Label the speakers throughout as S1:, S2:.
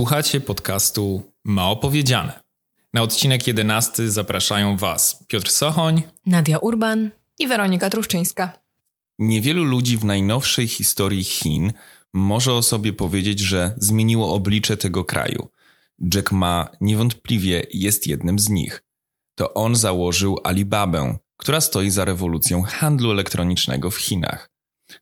S1: Słuchacie podcastu Ma Opowiedziane. Na odcinek 11 zapraszają Was Piotr Sochoń,
S2: Nadia Urban
S3: i Weronika Truszczyńska.
S1: Niewielu ludzi w najnowszej historii Chin może o sobie powiedzieć, że zmieniło oblicze tego kraju. Jack Ma niewątpliwie jest jednym z nich. To on założył Alibabę, która stoi za rewolucją handlu elektronicznego w Chinach.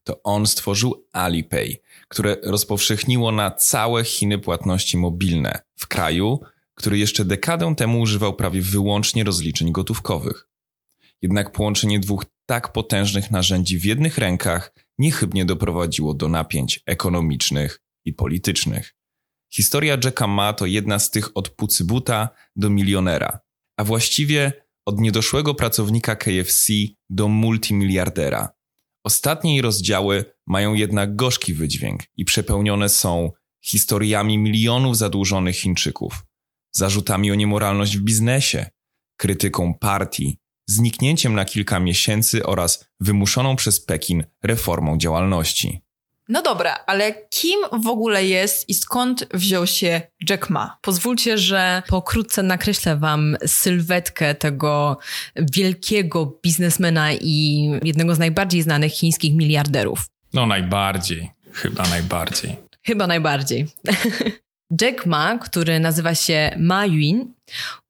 S1: To on stworzył Alipay, które rozpowszechniło na całe Chiny płatności mobilne w kraju, który jeszcze dekadę temu używał prawie wyłącznie rozliczeń gotówkowych. Jednak połączenie dwóch tak potężnych narzędzi w jednych rękach niechybnie doprowadziło do napięć ekonomicznych i politycznych. Historia Jacka Ma to jedna z tych od pucybuta do milionera, a właściwie od niedoszłego pracownika KFC do multimiliardera. Ostatnie jej rozdziały mają jednak gorzki wydźwięk i przepełnione są historiami milionów zadłużonych Chińczyków, zarzutami o niemoralność w biznesie, krytyką partii, zniknięciem na kilka miesięcy oraz wymuszoną przez Pekin reformą działalności.
S3: No dobra, ale kim w ogóle jest i skąd wziął się Jack Ma?
S2: Pozwólcie, że pokrótce nakreślę wam sylwetkę tego wielkiego biznesmena i jednego z najbardziej znanych chińskich miliarderów.
S1: No najbardziej, chyba najbardziej.
S2: Chyba najbardziej. Jack Ma, który nazywa się Ma Yun,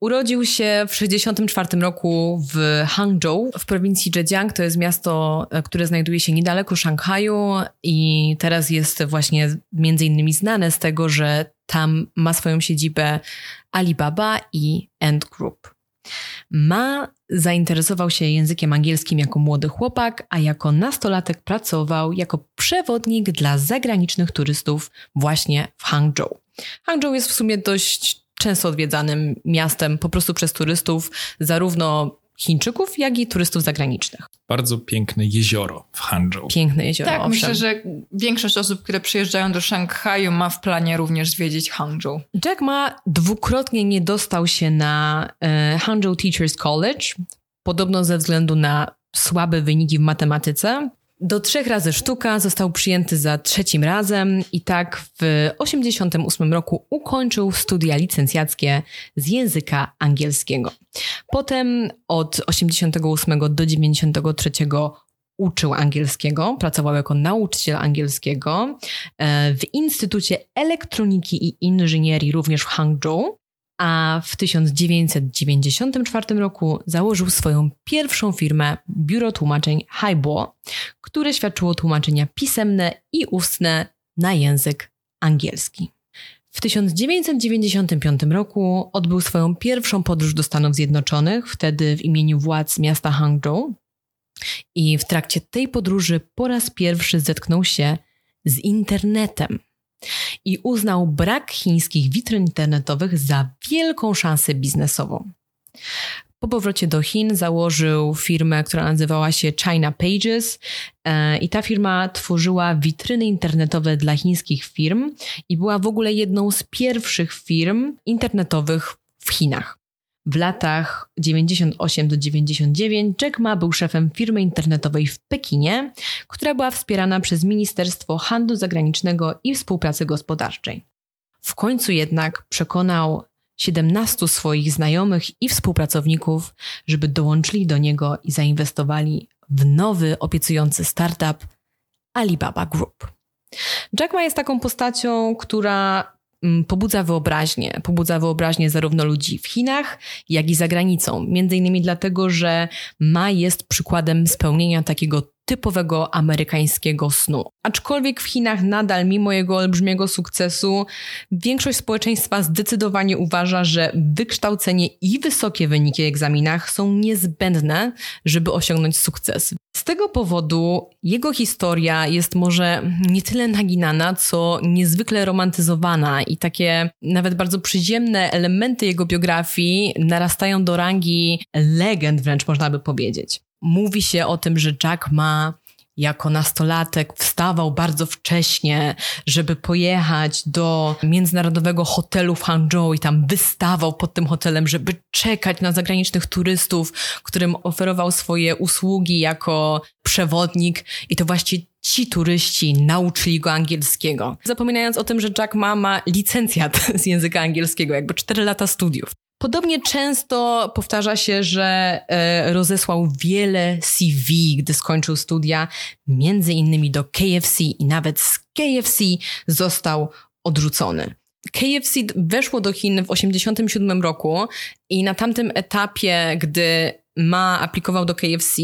S2: urodził się w 1964 roku w Hangzhou w prowincji Zhejiang. To jest miasto, e, które znajduje się niedaleko Szanghaju i teraz jest właśnie między innymi znane z tego, że tam ma swoją siedzibę Alibaba i Ant Group. Ma zainteresował się językiem angielskim jako młody chłopak, a jako nastolatek pracował jako przewodnik dla zagranicznych turystów właśnie w Hangzhou. Hangzhou jest w sumie dość często odwiedzanym miastem po prostu przez turystów, zarówno Chińczyków, jak i turystów zagranicznych.
S1: Bardzo piękne jezioro w Hangzhou.
S2: Piękne jezioro.
S3: Tak,
S2: owszem.
S3: myślę, że większość osób, które przyjeżdżają do Szanghaju, ma w planie również zwiedzić Hangzhou.
S2: Jack Ma dwukrotnie nie dostał się na e, Hangzhou Teachers College, podobno ze względu na słabe wyniki w matematyce. Do trzech razy sztuka został przyjęty za trzecim razem i tak w 1988 roku ukończył studia licencjackie z języka angielskiego. Potem od 88 do 93 uczył angielskiego, pracował jako nauczyciel angielskiego e, w Instytucie Elektroniki i Inżynierii również w Hangzhou, a w 1994 roku założył swoją pierwszą firmę, biuro tłumaczeń Haibo, które świadczyło tłumaczenia pisemne i ustne na język angielski. W 1995 roku odbył swoją pierwszą podróż do Stanów Zjednoczonych, wtedy w imieniu władz miasta Hangzhou. I w trakcie tej podróży po raz pierwszy zetknął się z internetem i uznał brak chińskich witryn internetowych za wielką szansę biznesową. Po powrocie do Chin założył firmę, która nazywała się China Pages e, i ta firma tworzyła witryny internetowe dla chińskich firm i była w ogóle jedną z pierwszych firm internetowych w Chinach. W latach 98 do 99 Jack Ma był szefem firmy internetowej w Pekinie, która była wspierana przez Ministerstwo Handlu Zagranicznego i Współpracy Gospodarczej. W końcu jednak przekonał 17 swoich znajomych i współpracowników, żeby dołączyli do niego i zainwestowali w nowy, obiecujący startup Alibaba Group. Jack Ma jest taką postacią, która pobudza wyobraźnię. Pobudza wyobraźnię zarówno ludzi w Chinach, jak i za granicą. Między innymi dlatego, że Ma jest przykładem spełnienia takiego typowego amerykańskiego snu. Aczkolwiek w Chinach nadal, mimo jego olbrzymiego sukcesu, większość społeczeństwa zdecydowanie uważa, że wykształcenie i wysokie wyniki w egzaminach są niezbędne, żeby osiągnąć sukces. Z tego powodu jego historia jest może nie tyle naginana, co niezwykle romantyzowana i takie nawet bardzo przyziemne elementy jego biografii narastają do rangi legend, wręcz można by powiedzieć. Mówi się o tym, że Jack Ma jako nastolatek wstawał bardzo wcześnie, żeby pojechać do międzynarodowego hotelu w Hangzhou i tam wystawał pod tym hotelem, żeby czekać na zagranicznych turystów, którym oferował swoje usługi jako przewodnik i to właśnie ci turyści nauczyli go angielskiego. Zapominając o tym, że Jack Ma ma licencjat z języka angielskiego, jakby 4 lata studiów. Podobnie często powtarza się, że e, rozesłał wiele CV, gdy skończył studia, między innymi do KFC i nawet z KFC został odrzucony. KFC weszło do Chin w 1987 roku i na tamtym etapie, gdy Ma aplikował do KFC,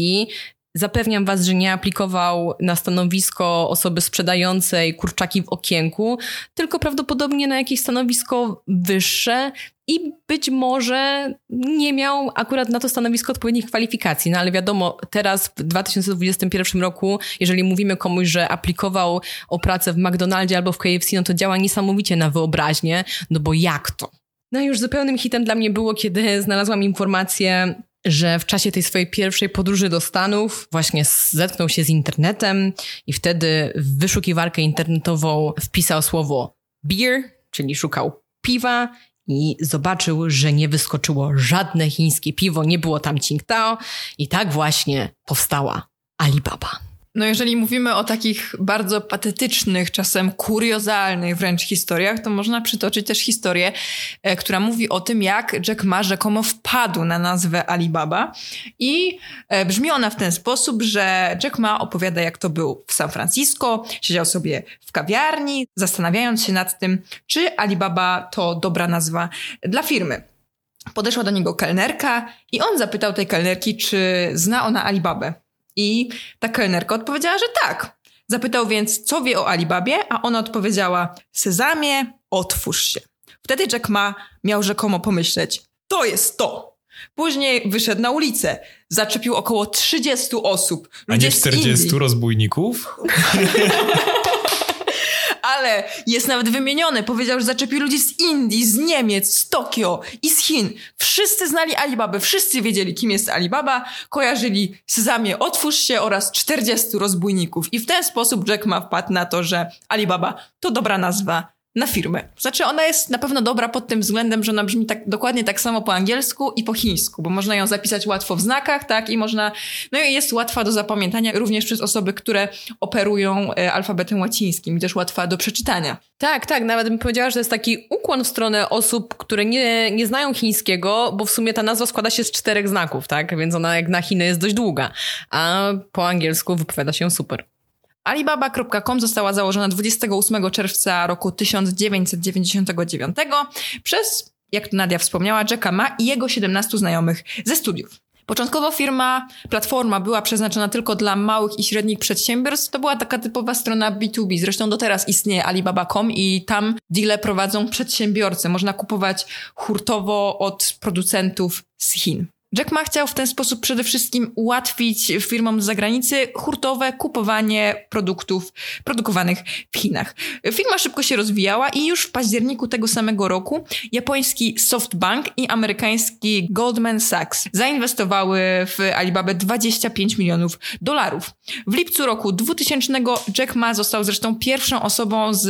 S2: Zapewniam Was, że nie aplikował na stanowisko osoby sprzedającej kurczaki w okienku, tylko prawdopodobnie na jakieś stanowisko wyższe i być może nie miał akurat na to stanowisko odpowiednich kwalifikacji. No ale wiadomo, teraz w 2021 roku, jeżeli mówimy komuś, że aplikował o pracę w McDonaldzie albo w KFC, no to działa niesamowicie na wyobraźnię, no bo jak to? No i już zupełnym hitem dla mnie było, kiedy znalazłam informację, że w czasie tej swojej pierwszej podróży do Stanów właśnie zetknął się z internetem i wtedy w wyszukiwarkę internetową wpisał słowo beer, czyli szukał piwa i zobaczył, że nie wyskoczyło żadne chińskie piwo, nie było tam Qingdao i tak właśnie powstała Alibaba.
S3: No jeżeli mówimy o takich bardzo patetycznych, czasem kuriozalnych wręcz historiach, to można przytoczyć też historię, e, która mówi o tym, jak Jack Ma rzekomo wpadł na nazwę Alibaba i e, brzmi ona w ten sposób, że Jack Ma opowiada, jak to był w San Francisco, siedział sobie w kawiarni, zastanawiając się nad tym, czy Alibaba to dobra nazwa dla firmy. Podeszła do niego kelnerka i on zapytał tej kelnerki, czy zna ona Alibabę. I ta kelnerka odpowiedziała, że tak. Zapytał więc, co wie o Alibabie, a ona odpowiedziała, Sezamie, otwórz się. Wtedy Jack Ma miał rzekomo pomyśleć, to jest to. Później wyszedł na ulicę, zaczepił około 30 osób.
S1: A nie 40 rozbójników?
S3: ale jest nawet wymienione. Powiedział, że zaczepił ludzi z Indii, z Niemiec, z Tokio i z Chin. Wszyscy znali Alibabę, wszyscy wiedzieli, kim jest Alibaba, kojarzyli Sezamie Otwórz się oraz 40 rozbójników. I w ten sposób Jack Ma wpadł na to, że Alibaba to dobra nazwa na firmę. Znaczy ona jest na pewno dobra pod tym względem, że ona brzmi tak, dokładnie tak samo po angielsku i po chińsku, bo można ją zapisać łatwo w znakach, tak, i można, no i jest łatwa do zapamiętania również przez osoby, które operują e, alfabetem łacińskim i też łatwa do przeczytania.
S2: Tak, tak, nawet bym powiedziała, że to jest taki ukłon w stronę osób, które nie, nie znają chińskiego, bo w sumie ta nazwa składa się z czterech znaków, tak, więc ona jak na Chiny jest dość długa, a po angielsku wypowiada się super.
S3: Alibaba.com została założona 28 czerwca roku 1999 przez, jak tu Nadia wspomniała, Jacka Ma i jego 17 znajomych ze studiów. Początkowo firma, platforma była przeznaczona tylko dla małych i średnich przedsiębiorstw. To była taka typowa strona B2B. Zresztą do teraz istnieje Alibaba.com i tam deale prowadzą przedsiębiorcy. Można kupować hurtowo od producentów z Chin. Jack Ma chciał w ten sposób przede wszystkim ułatwić firmom z zagranicy hurtowe kupowanie produktów produkowanych w Chinach. Firma szybko się rozwijała i już w październiku tego samego roku japoński SoftBank i amerykański Goldman Sachs zainwestowały w Alibabę 25 milionów dolarów. W lipcu roku 2000 Jack Ma został zresztą pierwszą osobą z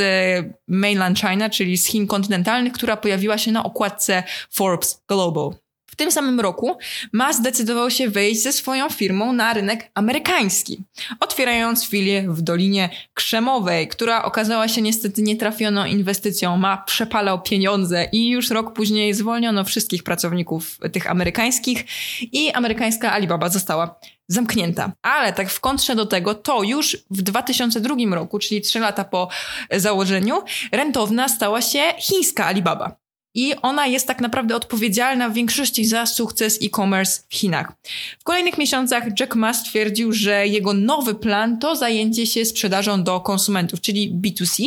S3: mainland China, czyli z Chin kontynentalnych, która pojawiła się na okładce Forbes Global. W tym samym roku Ma zdecydował się wyjść ze swoją firmą na rynek amerykański, otwierając filię w Dolinie Krzemowej, która okazała się niestety nietrafioną inwestycją. Ma przepalał pieniądze i już rok później zwolniono wszystkich pracowników tych amerykańskich i amerykańska Alibaba została zamknięta. Ale tak w kontrze do tego, to już w 2002 roku, czyli trzy lata po założeniu, rentowna stała się chińska Alibaba i ona jest tak naprawdę odpowiedzialna w większości za sukces e-commerce w Chinach. W kolejnych miesiącach Jack Ma stwierdził, że jego nowy plan to zajęcie się sprzedażą do konsumentów, czyli B2C.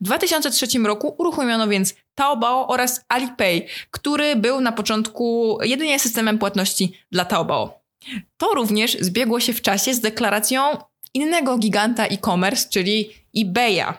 S3: W 2003 roku uruchomiono więc Taobao oraz Alipay, który był na początku jedynie systemem płatności dla Taobao. To również zbiegło się w czasie z deklaracją innego giganta e-commerce, czyli eBaya,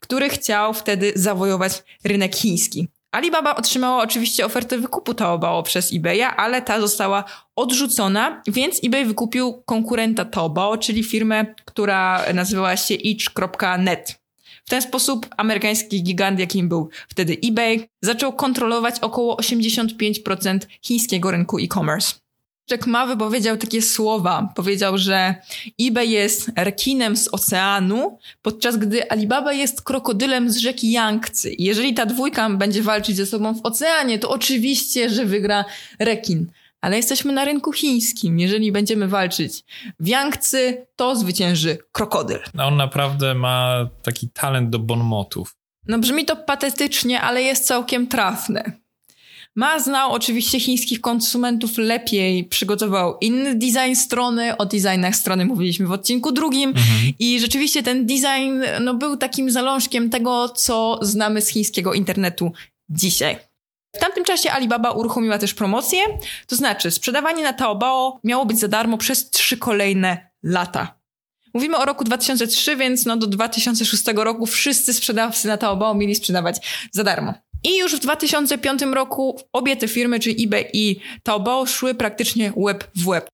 S3: który chciał wtedy zawojować rynek chiński. Alibaba otrzymała oczywiście ofertę wykupu Taobao przez eBaya, ale ta została odrzucona, więc eBay wykupił konkurenta Taobao, czyli firmę, która nazywała się itch.net. W ten sposób amerykański gigant, jakim był wtedy eBay, zaczął kontrolować około 85% chińskiego rynku e-commerce. Jack Ma wypowiedział takie słowa. Powiedział, że eBay jest rekinem z oceanu, podczas gdy Alibaba jest krokodylem z rzeki Yangtze. Jeżeli ta dwójka będzie walczyć ze sobą w oceanie, to oczywiście, że wygra rekin. Ale jesteśmy na rynku chińskim. Jeżeli będziemy walczyć w Yangtze, to zwycięży krokodyl.
S1: No on naprawdę ma taki talent do bonmotów.
S3: No brzmi to patetycznie, ale jest całkiem trafne. Ma znał oczywiście chińskich konsumentów lepiej, przygotował inny design strony, o designach strony mówiliśmy w odcinku drugim mhm. i rzeczywiście ten design no, był takim zalążkiem tego, co znamy z chińskiego internetu dzisiaj. W tamtym czasie Alibaba uruchomiła też promocję, to znaczy sprzedawanie na Taobao miało być za darmo przez trzy kolejne lata. Mówimy o roku 2003, więc no do 2006 roku wszyscy sprzedawcy na Taobao mieli sprzedawać za darmo. I już w 2005 roku obie te firmy, czyli eBay i Taobao, szły praktycznie łeb w łeb.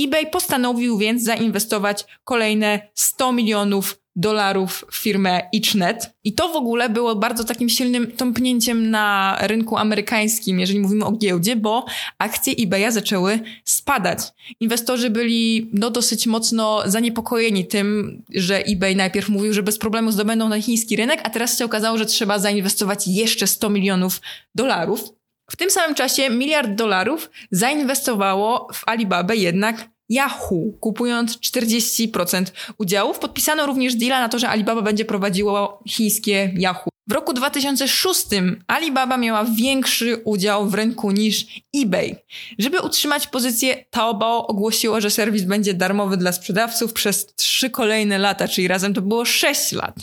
S3: eBay postanowił więc zainwestować kolejne 100 milionów dolarów w firmę Ichnet. I to w ogóle było bardzo takim silnym tąpnięciem na rynku amerykańskim, jeżeli mówimy o giełdzie, bo akcje eBaya zaczęły spadać. Inwestorzy byli no, dosyć mocno zaniepokojeni tym, że eBay najpierw mówił, że bez problemu zdobędą na chiński rynek, a teraz się okazało, że trzeba zainwestować jeszcze 100 milionów dolarów. W tym samym czasie miliard dolarów zainwestowało w Alibabę jednak Yahoo, kupując 40% udziałów. Podpisano również deala na to, że Alibaba będzie prowadziło chińskie Yahoo. W roku 2006 Alibaba miała większy udział w rynku niż eBay. Żeby utrzymać pozycję, Taobao ogłosiło, że serwis będzie darmowy dla sprzedawców przez trzy kolejne lata, czyli razem to było 6 lat.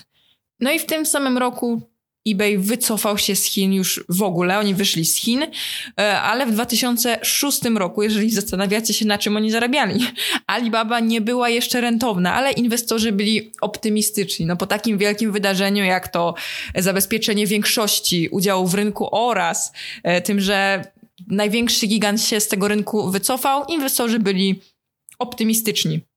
S3: No i w tym samym roku eBay wycofał się z Chin już w ogóle, oni wyszli z Chin, e, ale w 2006 roku, jeżeli zastanawiacie się na czym oni zarabiali, Alibaba nie była jeszcze rentowna, ale inwestorzy byli optymistyczni. No po takim wielkim wydarzeniu jak to zabezpieczenie większości udziału w rynku oraz e, tym, że największy gigant się z tego rynku wycofał, inwestorzy byli optymistyczni.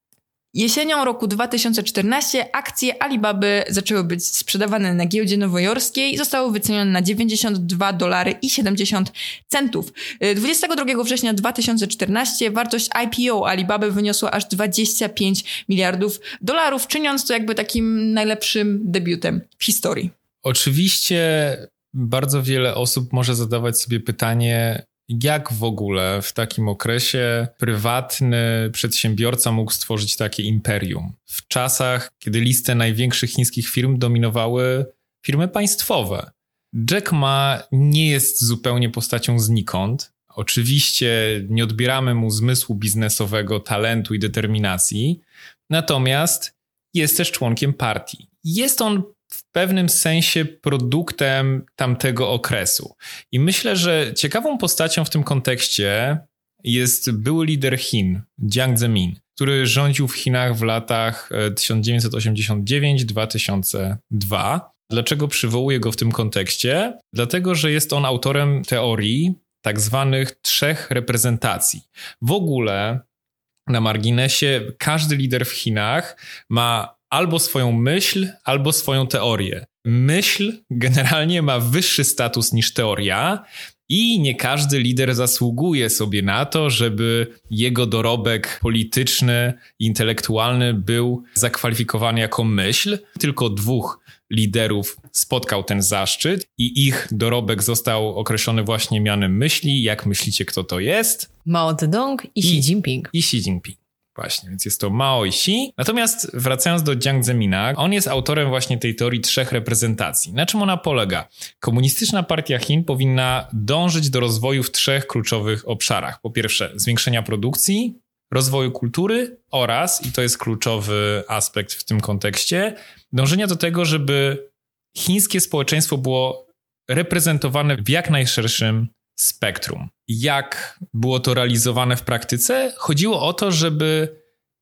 S3: Jesienią roku 2014 akcje Alibaby zaczęły być sprzedawane na giełdzie nowojorskiej i zostały wycenione na 92 dolary i 70 centów. 22 września 2014 wartość IPO Alibaby wyniosła aż 25 miliardów dolarów, czyniąc to jakby takim najlepszym debiutem w historii.
S1: Oczywiście bardzo wiele osób może zadawać sobie pytanie, jak w ogóle w takim okresie prywatny przedsiębiorca mógł stworzyć takie imperium? W czasach, kiedy listę największych chińskich firm dominowały firmy państwowe. Jack Ma nie jest zupełnie postacią znikąd. Oczywiście nie odbieramy mu zmysłu biznesowego, talentu i determinacji, natomiast jest też członkiem partii. Jest on w pewnym sensie produktem tamtego okresu. I myślę, że ciekawą postacią w tym kontekście jest były lider Chin, Jiang Zemin, który rządził w Chinach w latach 1989-2002. E, Dlaczego przywołuję go w tym kontekście? Dlatego, że jest on autorem teorii tak zwanych trzech reprezentacji. W ogóle na marginesie każdy lider w Chinach ma albo swoją myśl, albo swoją teorię. Myśl generalnie ma wyższy status niż teoria, i nie każdy lider zasługuje sobie na to, żeby jego dorobek polityczny, intelektualny był zakwalifikowany jako myśl. Tylko dwóch liderów spotkał ten zaszczyt i ich dorobek został określony właśnie mianem myśli. Jak myślicie, kto to jest?
S2: Mao Zedong i Xi Jinping.
S1: I Xi Jinping. Właśnie, więc jest to Mao i Xi. Natomiast wracając do Jiang Zemina, on jest autorem właśnie tej teorii trzech reprezentacji. Na czym ona polega? Komunistyczna partia Chin powinna dążyć do rozwoju w trzech kluczowych obszarach. Po pierwsze, zwiększenia produkcji, rozwoju kultury oraz, i to jest kluczowy aspekt w tym kontekście, dążenia do tego, żeby chińskie społeczeństwo było reprezentowane w jak najszerszym spektrum. Jak było to realizowane w praktyce? Chodziło o to, żeby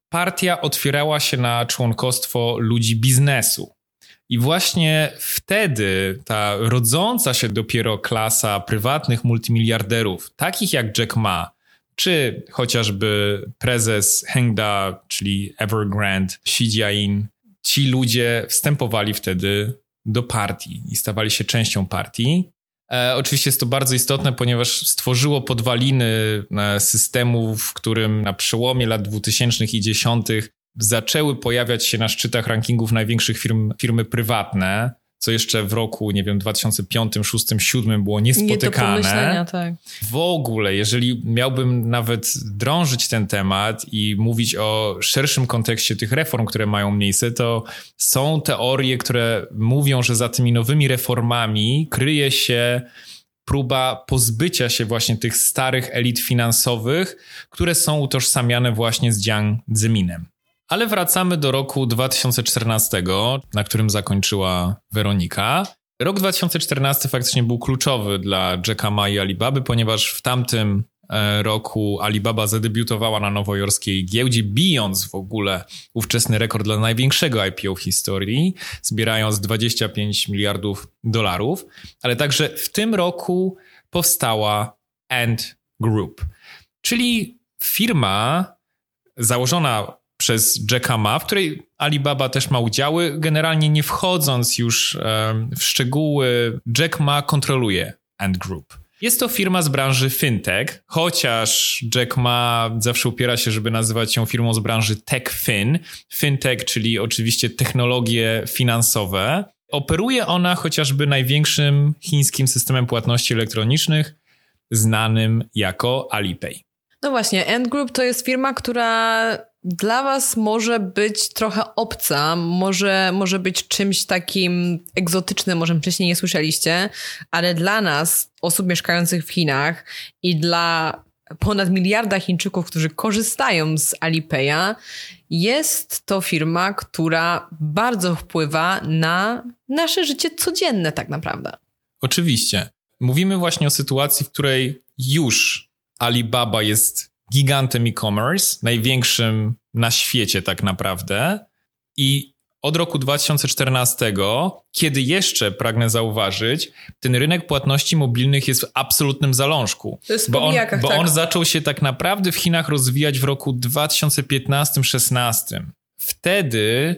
S1: partia otwierała się na członkostwo ludzi biznesu. I właśnie wtedy ta rodząca się dopiero klasa prywatnych multimiliarderów, takich jak Jack Ma, czy chociażby prezes Hengda, czyli Evergrande, Xi Jiain, ci ludzie wstępowali wtedy do partii i stawali się częścią partii. E, oczywiście jest to bardzo istotne, ponieważ stworzyło podwaliny e, systemu, w którym na przełomie lat 2000 i 10 zaczęły pojawiać się na szczytach rankingów największych firm, firmy prywatne, co jeszcze w roku, nie wiem, 2005, 2006, 2007 było niespotykane.
S2: Nie tak.
S1: W ogóle, jeżeli miałbym nawet drążyć ten temat i mówić o szerszym kontekście tych reform, które mają miejsce, to są teorie, które mówią, że za tymi nowymi reformami kryje się próba pozbycia się właśnie tych starych elit finansowych, które są utożsamiane właśnie z Jiang Zeminem. Ale wracamy do roku 2014, na którym zakończyła Weronika. Rok 2014 faktycznie był kluczowy dla Jacka Ma i Alibaby, ponieważ w tamtym e, roku Alibaba zadebiutowała na nowojorskiej giełdzie, bijąc w ogóle ówczesny rekord dla największego IPO w historii, zbierając 25 miliardów dolarów, ale także w tym roku powstała Ant Group, czyli firma założona przez Jacka Ma, w której Alibaba też ma udziały. Generalnie nie wchodząc już w szczegóły, Jack Ma kontroluje Ant Group. Jest to firma z branży fintech, chociaż Jack Ma zawsze upiera się, żeby nazywać ją firmą z branży TechFin. Fintech, czyli oczywiście technologie finansowe. Operuje ona chociażby największym chińskim systemem płatności elektronicznych, znanym jako Alipay.
S2: No właśnie, Ant Group to jest firma, która dla Was może być trochę obca, może, może być czymś takim egzotycznym, może wcześniej nie słyszeliście, ale dla nas, osób mieszkających w Chinach i dla ponad miliarda Chińczyków, którzy korzystają z Alipaya, jest to firma, która bardzo wpływa na nasze życie codzienne, tak naprawdę.
S1: Oczywiście. Mówimy właśnie o sytuacji, w której już Alibaba jest gigantem e-commerce, największym na świecie tak naprawdę. I od roku 2014, kiedy jeszcze pragnę zauważyć, ten rynek płatności mobilnych jest w absolutnym zalążku.
S2: To jest
S1: bo on, bo
S2: tak.
S1: on zaczął się tak naprawdę w Chinach rozwijać w roku 2015-16. Wtedy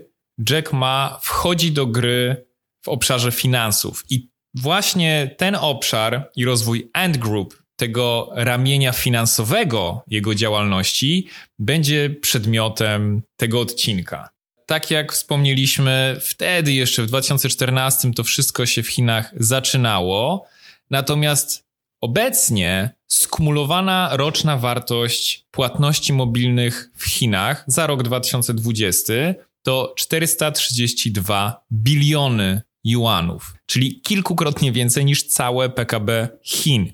S1: Jack Ma wchodzi do gry w obszarze finansów i właśnie ten obszar i rozwój Ant Group tego ramienia finansowego jego działalności będzie przedmiotem tego odcinka. Tak jak wspomnieliśmy, wtedy jeszcze w 2014 to wszystko się w Chinach zaczynało, natomiast obecnie skumulowana roczna wartość płatności mobilnych w Chinach za rok 2020 to 432 biliony juanów, czyli kilkukrotnie więcej niż całe PKB Chin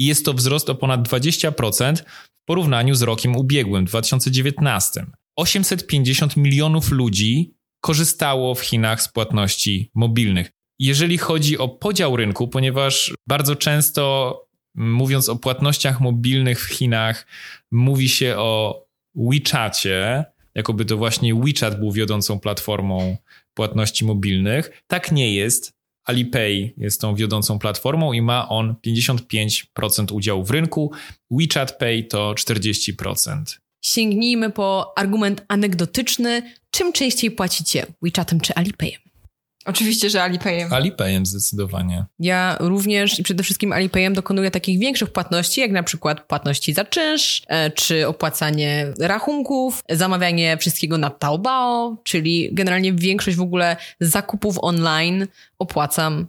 S1: i jest to wzrost o ponad 20% w porównaniu z rokiem ubiegłym, 2019. 850 milionów ludzi korzystało w Chinach z płatności mobilnych. Jeżeli chodzi o podział rynku, ponieważ bardzo często mówiąc o płatnościach mobilnych w Chinach, mówi się o WeChacie, jakoby to właśnie WeChat był wiodącą platformą płatności mobilnych. Tak nie jest. Alipay jest tą wiodącą platformą i ma on 55% udziału w rynku. WeChat Pay to 40%.
S2: Sięgnijmy po argument anegdotyczny. Czym częściej płacicie? WeChatem czy Alipayem?
S3: Oczywiście, że Alipayem.
S1: Alipayem zdecydowanie.
S2: Ja również i przede wszystkim Alipayem dokonuję takich większych płatności, jak na przykład płatności za czynsz, e, czy opłacanie rachunków, zamawianie wszystkiego na Taobao, czyli generalnie większość w ogóle zakupów online opłacam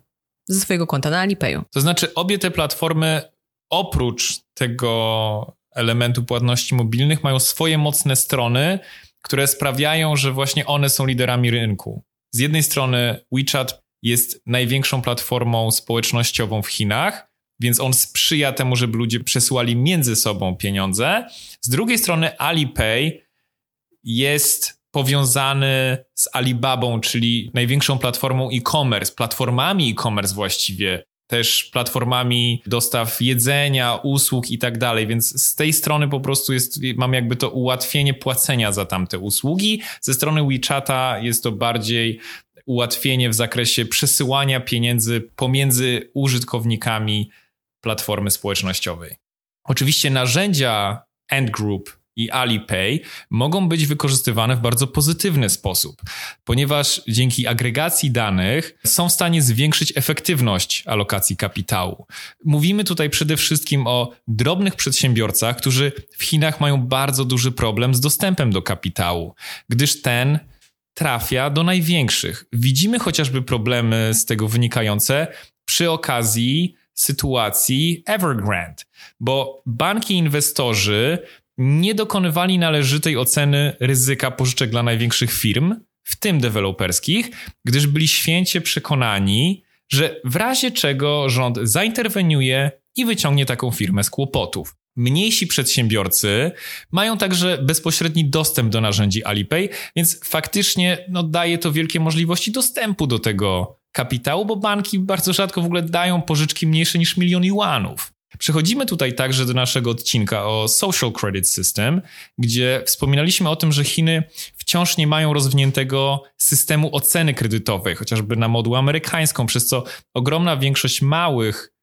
S2: ze swojego konta na Alipayu.
S1: To znaczy obie te platformy oprócz tego elementu płatności mobilnych mają swoje mocne strony, które sprawiają, że właśnie one są liderami rynku. Z jednej strony WeChat jest największą platformą społecznościową w Chinach, więc on sprzyja temu, żeby ludzie przesyłali między sobą pieniądze. Z drugiej strony Alipay jest powiązany z Alibabą, czyli największą platformą e-commerce, platformami e-commerce właściwie, też platformami dostaw jedzenia, usług i tak dalej, więc z tej strony po prostu jest, mam jakby to ułatwienie płacenia za tamte usługi. Ze strony WeChata jest to bardziej ułatwienie w zakresie przesyłania pieniędzy pomiędzy użytkownikami platformy społecznościowej. Oczywiście narzędzia Ant Group i Alipay mogą być wykorzystywane w bardzo pozytywny sposób, ponieważ dzięki agregacji danych są w stanie zwiększyć efektywność alokacji kapitału. Mówimy tutaj przede wszystkim o drobnych przedsiębiorcach, którzy w Chinach mają bardzo duży problem z dostępem do kapitału, gdyż ten trafia do największych. Widzimy chociażby problemy z tego wynikające przy okazji sytuacji Evergrande, bo banki inwestorzy nie dokonywali należytej oceny ryzyka pożyczek dla największych firm, w tym deweloperskich, gdyż byli święcie przekonani, że w razie czego rząd zainterweniuje i wyciągnie taką firmę z kłopotów. Mniejsi przedsiębiorcy mają także bezpośredni dostęp do narzędzi Alipay, więc faktycznie no, daje to wielkie możliwości dostępu do tego kapitału, bo banki bardzo rzadko w ogóle dają pożyczki mniejsze niż milion juanów. Przechodzimy tutaj także do naszego odcinka o Social Credit System, gdzie wspominaliśmy o tym, że Chiny wciąż nie mają rozwiniętego systemu oceny kredytowej, chociażby na moduł amerykańską, przez co ogromna większość małych,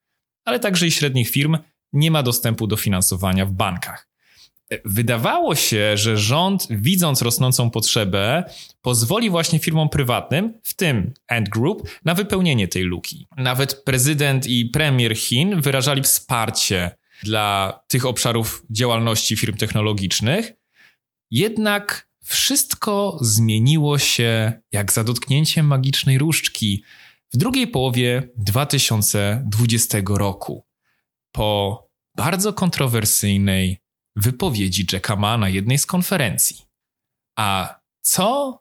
S1: ale także i średnich firm nie ma dostępu do finansowania w bankach. Wydawało się, że rząd, widząc rosnącą potrzebę, pozwoli właśnie firmom prywatnym, w tym Ant Group, na wypełnienie tej luki. Nawet prezydent i premier Chin wyrażali wsparcie dla tych obszarów działalności firm technologicznych. Jednak wszystko zmieniło się jak za dotknięciem magicznej różdżki w drugiej połowie 2020 roku. Po bardzo kontrowersyjnej wypowiedzi Jacka Ma na jednej z konferencji. A co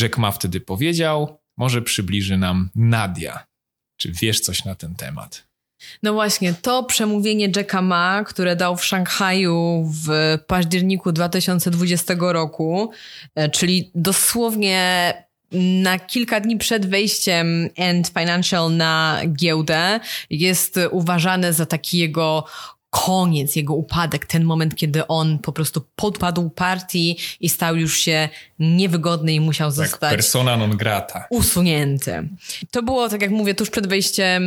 S1: Jack Ma wtedy powiedział, może przybliży nam Nadia. Czy wiesz coś na ten temat?
S2: No właśnie, to przemówienie Jacka Ma, które dał w Szanghaju w październiku 2020 roku, e, czyli dosłownie na kilka dni przed wejściem End Financial na giełdę, jest uważane za taki jego koniec, jego upadek, ten moment, kiedy on po prostu podpadł partii i stał już się niewygodny i musiał tak, zostać
S1: persona non grata.
S2: usunięty. To było, tak jak mówię, tuż przed wejściem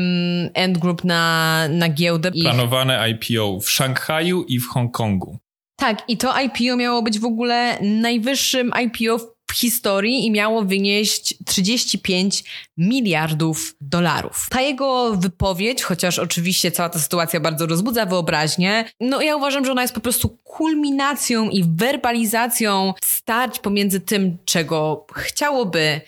S2: End Group na, na giełdę.
S1: Planowane IPO w Szanghaju i w Hongkongu.
S2: Tak, i to IPO miało być w ogóle najwyższym IPO w w historii i miało wynieść 35 miliardów dolarów. Ta jego wypowiedź, chociaż oczywiście cała ta sytuacja bardzo rozbudza wyobraźnię, no ja uważam, że ona jest po prostu kulminacją i werbalizacją starć pomiędzy tym, czego chciałoby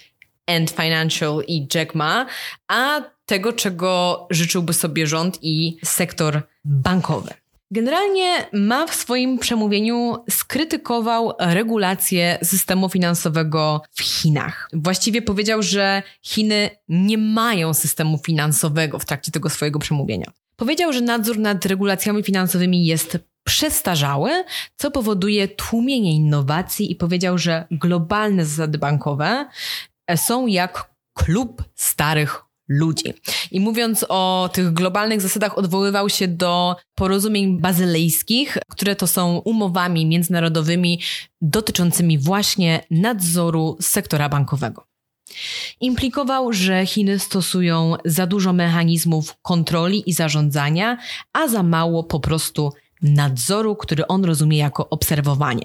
S2: End Financial i Jack Ma, a tego, czego życzyłby sobie rząd i sektor bankowy. Generalnie Ma w swoim przemówieniu skrytykował regulację systemu finansowego w Chinach. Właściwie powiedział, że Chiny nie mają systemu finansowego w trakcie tego swojego przemówienia. Powiedział, że nadzór nad regulacjami finansowymi jest przestarzały, co powoduje tłumienie innowacji i powiedział, że globalne zasady bankowe są jak klub starych ludzi. I mówiąc o tych globalnych zasadach, odwoływał się do porozumień bazylejskich, które to są umowami międzynarodowymi dotyczącymi właśnie nadzoru sektora bankowego. Implikował, że Chiny stosują za dużo mechanizmów kontroli i zarządzania, a za mało po prostu nadzoru, który on rozumie jako obserwowanie.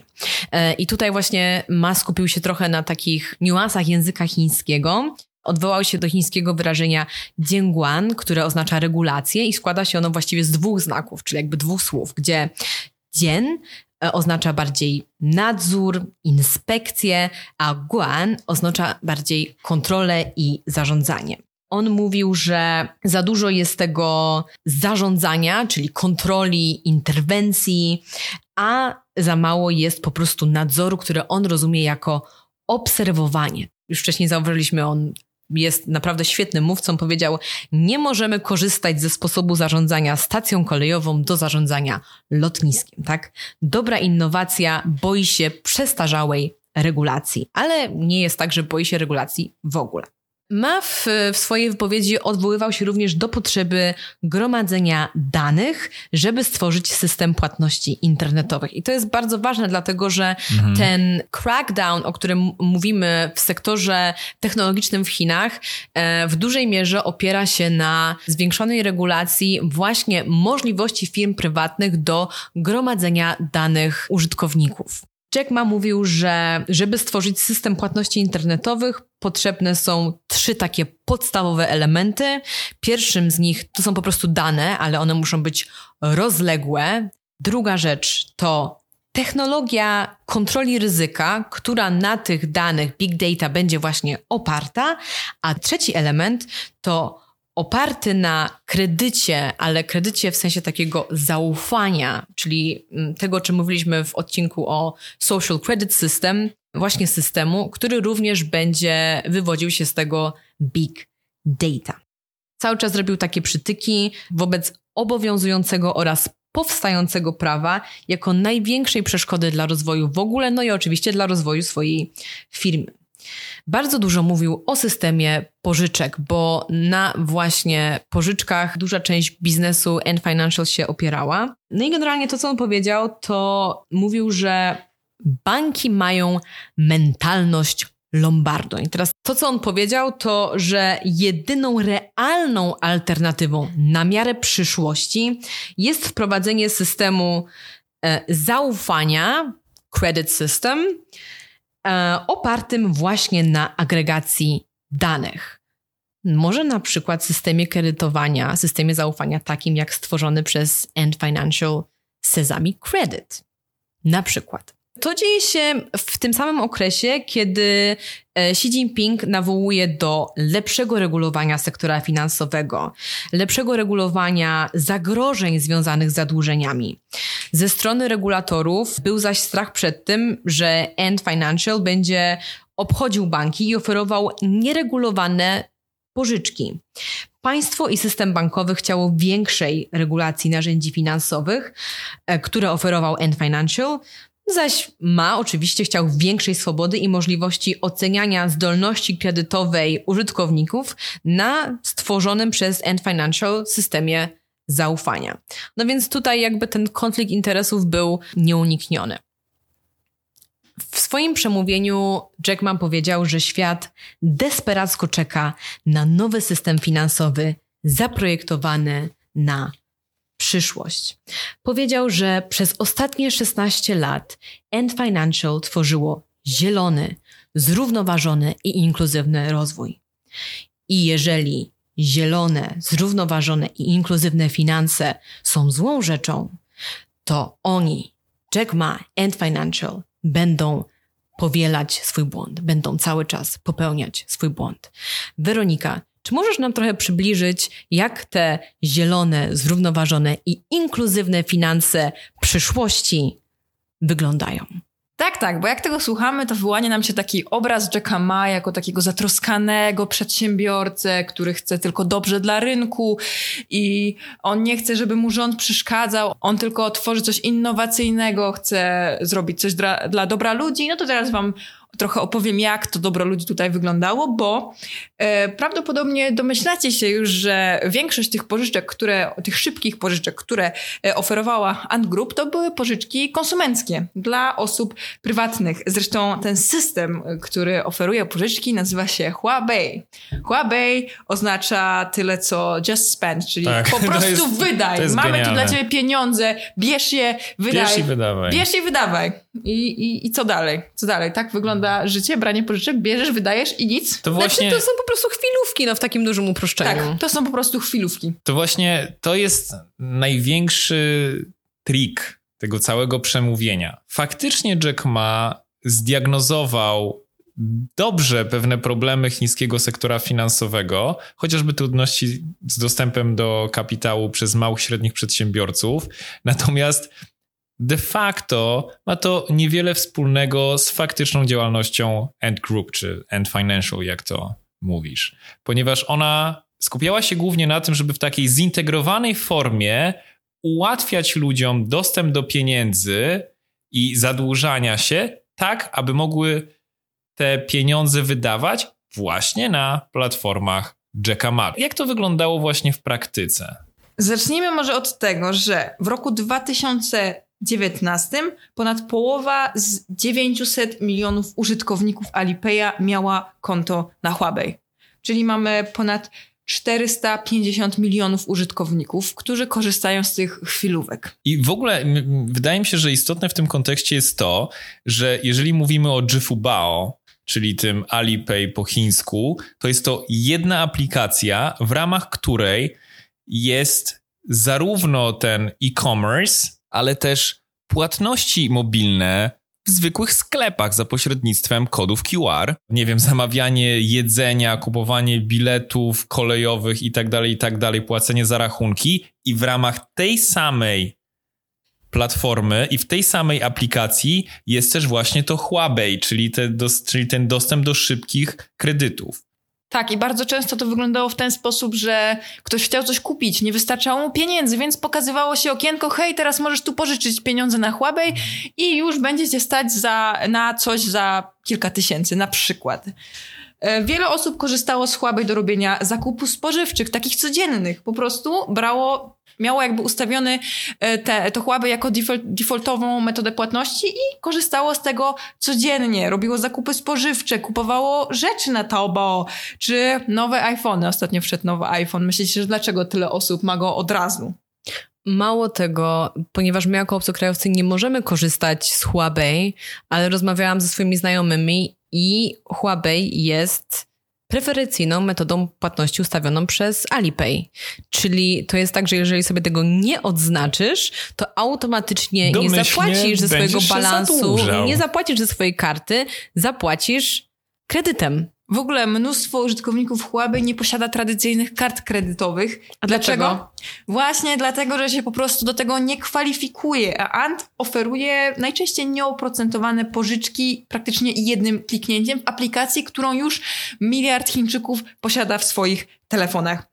S2: E, I tutaj właśnie Ma skupił się trochę na takich niuansach języka chińskiego, odwołał się do chińskiego wyrażenia Jianguan, które oznacza regulację i składa się ono właściwie z dwóch znaków, czyli jakby dwóch słów, gdzie Jian e, oznacza bardziej nadzór, inspekcję, a guan oznacza bardziej kontrolę i zarządzanie. On mówił, że za dużo jest tego zarządzania, czyli kontroli, interwencji, a za mało jest po prostu nadzoru, który on rozumie jako obserwowanie. Już wcześniej zauważyliśmy, on jest naprawdę świetnym mówcą, powiedział: Nie możemy korzystać ze sposobu zarządzania stacją kolejową do zarządzania lotniskiem. Tak? Dobra innowacja boi się przestarzałej regulacji, ale nie jest tak, że boi się regulacji w ogóle. Ma w, w, swojej wypowiedzi odwoływał się również do potrzeby gromadzenia danych, żeby stworzyć system płatności internetowych. I to jest bardzo ważne, dlatego że mhm. ten crackdown, o którym mówimy w sektorze technologicznym w Chinach, e, w dużej mierze opiera się na zwiększonej regulacji właśnie możliwości firm prywatnych do gromadzenia danych użytkowników. Jack Ma mówił, że żeby stworzyć system płatności internetowych, potrzebne są trzy takie podstawowe elementy. Pierwszym z nich to są po prostu dane, ale one muszą być rozległe. Druga rzecz to technologia kontroli ryzyka, która na tych danych big data będzie właśnie oparta. A trzeci element to oparty na kredycie, ale kredycie w sensie takiego zaufania, czyli mm, tego, czym mówiliśmy w odcinku o Social Credit System, właśnie systemu, który również będzie wywodził się z tego big data. Cały czas robił takie przytyki wobec obowiązującego oraz powstającego prawa jako największej przeszkody dla rozwoju w ogóle, no i oczywiście dla rozwoju swojej firmy bardzo dużo mówił o systemie pożyczek, bo na właśnie pożyczkach duża część biznesu and financial się opierała. No i generalnie to, co on powiedział, to mówił, że banki mają mentalność Lombardo. I teraz to, co on powiedział, to, że jedyną realną alternatywą na miarę przyszłości jest wprowadzenie systemu e, zaufania, credit system, opartym właśnie na agregacji danych. Może na przykład systemie kredytowania, systemie zaufania takim jak stworzony przez End Financial Sesame Credit. Na przykład. To dzieje się w tym samym okresie, kiedy e, Xi Jinping nawołuje do lepszego regulowania sektora finansowego, lepszego regulowania zagrożeń związanych z zadłużeniami. Ze strony regulatorów był zaś strach przed tym, że Ant Financial będzie obchodził banki i oferował nieregulowane pożyczki. Państwo i system bankowy chciało większej regulacji narzędzi finansowych, e, które oferował Ant Financial, zaś ma oczywiście chciał większej swobody i możliwości oceniania zdolności kredytowej użytkowników na stworzonym przez End Financial systemie zaufania. No więc tutaj jakby ten konflikt interesów był nieunikniony. W swoim przemówieniu Jackman powiedział, że świat desperacko czeka na nowy system finansowy zaprojektowany na przyszłość. Powiedział, że przez ostatnie 16 lat End Financial tworzyło zielony, zrównoważony i inkluzywny rozwój. I jeżeli zielone, zrównoważone i inkluzywne finanse są złą rzeczą, to oni, Jack Ma, End Financial, będą powielać swój błąd, będą cały czas popełniać swój błąd. Weronika, czy możesz nam trochę przybliżyć, jak te zielone, zrównoważone i inkluzywne finanse przyszłości wyglądają?
S3: Tak, tak, bo jak tego słuchamy, to wyłania nam się taki obraz Jacka Ma jako takiego zatroskanego przedsiębiorcę, który chce tylko dobrze dla rynku i on nie chce, żeby mu rząd przeszkadzał, on tylko tworzy coś innowacyjnego, chce zrobić coś dla, dla dobra ludzi. No to teraz wam trochę opowiem, jak to dobro ludzi tutaj wyglądało, bo prawdopodobnie domyślacie się już, że większość tych pożyczek, które, tych szybkich pożyczek, które e, oferowała Ant Group, to były pożyczki konsumenckie dla osób prywatnych. Zresztą ten system, który oferuje pożyczki, nazywa się Huawei. Huawei oznacza tyle, co just spend, czyli tak, po prostu jest, wydaj. Mamy genialne. tu dla ciebie pieniądze, bierz je, wydaj.
S4: Bierz i wydawaj.
S3: Bierz i wydawaj. I, i, I co dalej? Co dalej? Tak wygląda życie, branie pożyczek, bierzesz, wydajesz i nic?
S2: To właśnie... Znaczy, to są po prostu chwilówki, no w takim dużym uproszczeniu.
S3: Tak, to są po prostu chwilówki.
S4: To właśnie, to jest największy trik tego całego przemówienia. Faktycznie Jack Ma zdiagnozował dobrze pewne problemy chińskiego sektora finansowego, chociażby trudności z dostępem do kapitału przez małych, średnich przedsiębiorców. Natomiast de facto ma to niewiele wspólnego z faktyczną działalnością End Group czy End Financial, jak to mówisz, ponieważ ona skupiała się głównie na tym, żeby w takiej zintegrowanej formie ułatwiać ludziom dostęp do pieniędzy i zadłużania się, tak aby mogły te pieniądze wydawać
S1: właśnie na platformach Jacka Ma. Jak to wyglądało właśnie w praktyce?
S3: Zacznijmy może od tego, że w roku 2019 ponad połowa z 900 milionów użytkowników Alipaya miała konto na Huawei. Czyli mamy ponad 450 milionów użytkowników, którzy korzystają z tych chwilówek.
S1: I w ogóle wydaje mi się, że istotne w tym kontekście jest to, że jeżeli mówimy o Jifubao, czyli tym Alipay po chińsku, to jest to jedna aplikacja, w ramach której jest zarówno ten e-commerce, ale też płatności mobilne w zwykłych sklepach za pośrednictwem kodów QR. Nie wiem, zamawianie jedzenia, kupowanie biletów kolejowych i tak dalej, i tak płacenie za rachunki i w ramach tej samej platformy i w tej samej aplikacji jest też właśnie to Huawei, czyli, te, czyli ten dostęp do szybkich kredytów.
S3: Tak, i bardzo często to wyglądało w ten sposób, że ktoś chciał coś kupić, nie wystarczało mu pieniędzy, więc pokazywało się okienko, hej, teraz możesz tu pożyczyć pieniądze na Huawei i już będziecie stać za, na coś za kilka tysięcy, na przykład. E, wiele osób korzystało z Huawei do robienia zakupów spożywczych, takich codziennych. Po prostu brało, miało jakby ustawiony e, te, to Huawei jako default, defaultową metodę płatności i korzystało z tego codziennie. Robiło zakupy spożywcze, kupowało rzeczy na Taobao, czy nowe iPhony. Ostatnio wszedł nowy iPhone. Myślicie, że dlaczego tyle osób ma go od razu?
S2: Mało tego, ponieważ my jako obcokrajowcy nie możemy korzystać z Huawei, ale rozmawiałam ze swoimi znajomymi i Huawei jest preferencyjną metodą płatności ustawioną przez Alipay. Czyli to jest tak, że jeżeli sobie tego nie odznaczysz, to automatycznie
S1: Domyślnie
S2: nie zapłacisz ze swojego balansu, nie zapłacisz ze swojej karty, zapłacisz kredytem.
S3: W ogóle mnóstwo użytkowników Huawei nie posiada tradycyjnych kart kredytowych.
S2: A dlaczego?
S3: Właśnie dlatego, że się po prostu do tego nie kwalifikuje. A Ant oferuje najczęściej nieoprocentowane pożyczki praktycznie jednym kliknięciem w aplikacji, którą już miliard Chińczyków posiada w swoich telefonach.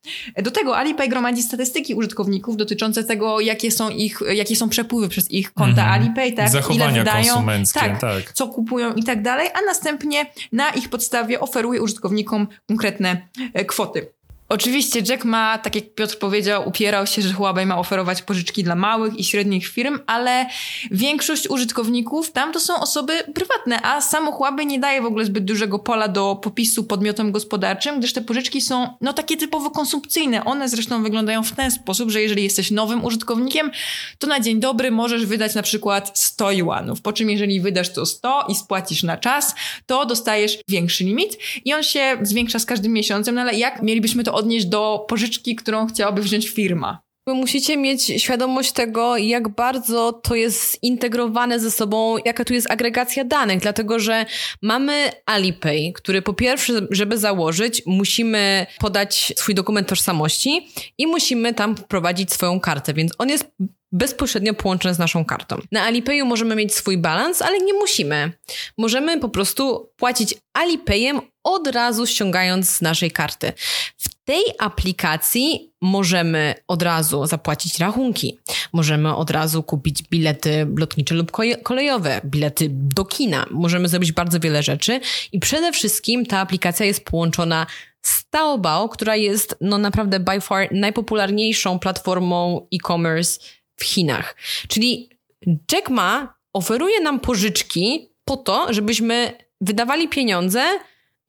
S3: Do tego Alipay gromadzi statystyki użytkowników dotyczące tego, jakie są ich, jakie są przepływy przez ich konta
S1: Mhm.
S3: Alipay, tak?
S1: Zachowania
S3: ile wydają,
S1: konsumenckie,
S3: tak,
S1: tak.
S3: co kupują i tak dalej, a następnie na ich podstawie oferuje użytkownikom konkretne e, kwoty. Oczywiście Jack ma, tak jak Piotr powiedział, upierał się, że Huawei ma oferować pożyczki dla małych i średnich firm, ale większość użytkowników tam to są osoby prywatne, a samo Huawei nie daje w ogóle zbyt dużego pola do popisu podmiotom gospodarczym, gdyż te pożyczki są no takie typowo konsumpcyjne. One zresztą wyglądają w ten sposób, że jeżeli jesteś nowym użytkownikiem, to na dzień dobry możesz wydać na przykład 100 juanów, po czym jeżeli wydasz to 100 i spłacisz na czas, to dostajesz większy limit i on się zwiększa z każdym miesiącem, no ale jak mielibyśmy to odnieść do pożyczki, którą chciałaby wziąć firma?
S2: Musicie mieć świadomość tego, jak bardzo to jest zintegrowane ze sobą, jaka tu jest agregacja danych, dlatego że mamy Alipay, który po pierwsze, żeby założyć, musimy podać swój dokument tożsamości i musimy tam wprowadzić swoją kartę, więc on jest bezpośrednio połączony z naszą kartą. Na Alipayu możemy mieć swój balans, ale nie musimy. Możemy po prostu płacić Alipayem od razu ściągając z naszej karty. W tej aplikacji możemy od razu zapłacić rachunki. Możemy od razu kupić bilety lotnicze lub kolejowe, bilety do kina. Możemy zrobić bardzo wiele rzeczy i przede wszystkim ta aplikacja jest połączona z Taobao, która jest no naprawdę by far najpopularniejszą platformą e-commerce w Chinach. Czyli Jack Ma oferuje nam pożyczki po to, żebyśmy wydawali pieniądze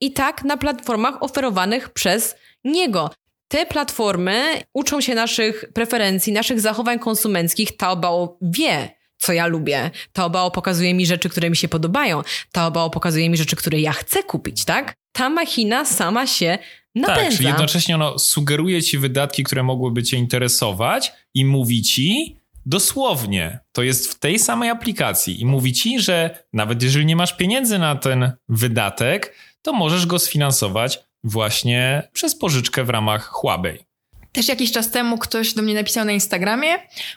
S2: i tak na platformach oferowanych przez niego. Te platformy uczą się naszych preferencji, naszych zachowań konsumenckich. Taobao wie, co ja lubię. Taobao pokazuje mi rzeczy, które mi się podobają. Taobao pokazuje mi rzeczy, które ja chcę kupić, tak? Ta machina sama się napędza.
S1: Tak, czyli jednocześnie ono sugeruje ci wydatki, które mogłyby cię interesować i mówi ci dosłownie, to jest w tej samej aplikacji i mówi ci, że nawet jeżeli nie masz pieniędzy na ten wydatek, to możesz go sfinansować właśnie przez pożyczkę w ramach Huawei.
S3: Też jakiś czas temu ktoś do mnie napisał na Instagramie,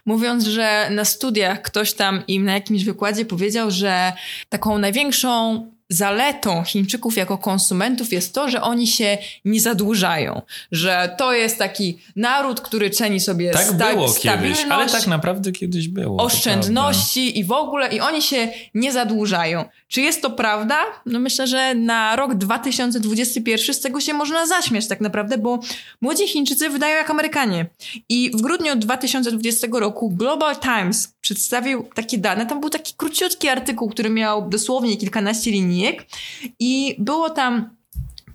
S3: mówiąc, że na studiach ktoś tam im na jakimś wykładzie powiedział, że taką największą zaletą Chińczyków jako konsumentów jest to, że oni się nie zadłużają. Że to jest taki naród, który ceni sobie
S5: Tak
S3: sta-
S5: było kiedyś, ale tak naprawdę kiedyś było.
S3: oszczędności i w ogóle, i oni się nie zadłużają. Czy jest to prawda? No myślę, że na rok 2021 z tego się można zaśmiać tak naprawdę, bo młodzi Chińczycy wydają jak Amerykanie. I w grudniu 2020 roku Global Times przedstawił takie dane. Tam był taki króciutki artykuł, który miał dosłownie kilkanaście i było tam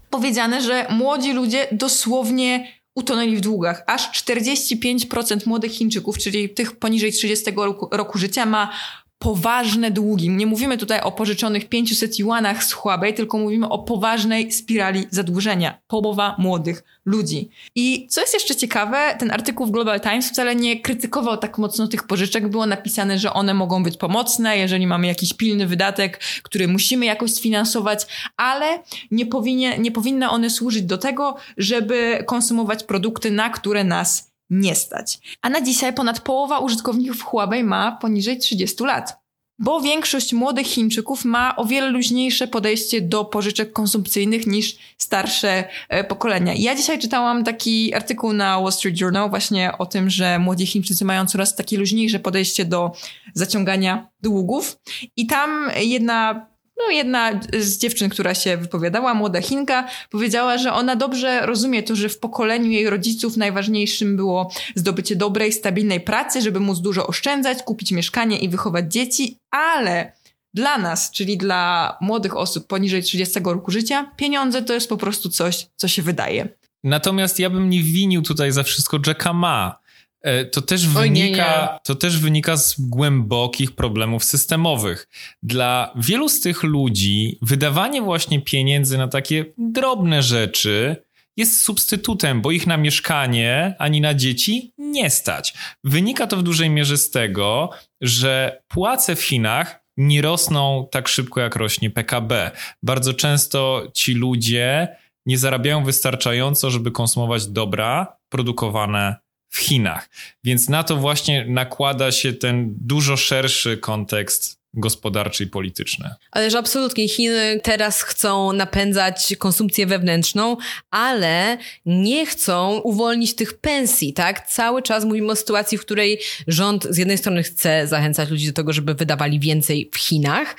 S3: powiedziane, że młodzi ludzie dosłownie utonęli w długach. Aż 45% młodych Chińczyków, czyli tych poniżej 30 roku, roku życia, ma poważne długi. Nie mówimy tutaj o pożyczonych 500 juanach z Huawei, tylko mówimy o poważnej spirali zadłużenia. Połowa młodych ludzi. I co jest jeszcze ciekawe, ten artykuł w Global Times wcale nie krytykował tak mocno tych pożyczek. Było napisane, że one mogą być pomocne, jeżeli mamy jakiś pilny wydatek, który musimy jakoś sfinansować, ale nie, powinie, nie powinny one służyć do tego, żeby konsumować produkty, na które nas nie stać. A na dzisiaj ponad połowa użytkowników Huawei ma poniżej 30 lat. Bo większość młodych Chińczyków ma o wiele luźniejsze podejście do pożyczek konsumpcyjnych niż starsze e, pokolenia. Ja dzisiaj czytałam taki artykuł na Wall Street Journal właśnie o tym, że młodzi Chińczycy mają coraz takie luźniejsze podejście do zaciągania długów. I tam jedna no jedna z dziewczyn, która się wypowiadała, młoda Chinka, powiedziała, że ona dobrze rozumie to, że w pokoleniu jej rodziców najważniejszym było zdobycie dobrej, stabilnej pracy, żeby móc dużo oszczędzać, kupić mieszkanie i wychować dzieci, ale dla nas, czyli dla młodych osób poniżej 30 roku życia, pieniądze to jest po prostu coś, co się wydaje.
S1: Natomiast ja bym nie winił tutaj za wszystko Jacka Ma. E, To też, wynika, to też wynika z głębokich problemów systemowych. Dla wielu z tych ludzi wydawanie właśnie pieniędzy na takie drobne rzeczy jest substytutem, bo ich na mieszkanie ani na dzieci nie stać. Wynika to w dużej mierze z tego, że płace w Chinach nie rosną tak szybko, jak rośnie PKB. Bardzo często ci ludzie nie zarabiają wystarczająco, żeby konsumować dobra produkowane w Chinach. Więc na to właśnie nakłada się ten dużo szerszy kontekst gospodarczy i polityczny.
S2: Ale że absolutnie Chiny teraz chcą napędzać konsumpcję wewnętrzną, ale nie chcą uwolnić tych pensji, tak? Cały czas mówimy o sytuacji, w której rząd z jednej strony chce zachęcać ludzi do tego, żeby wydawali więcej w Chinach,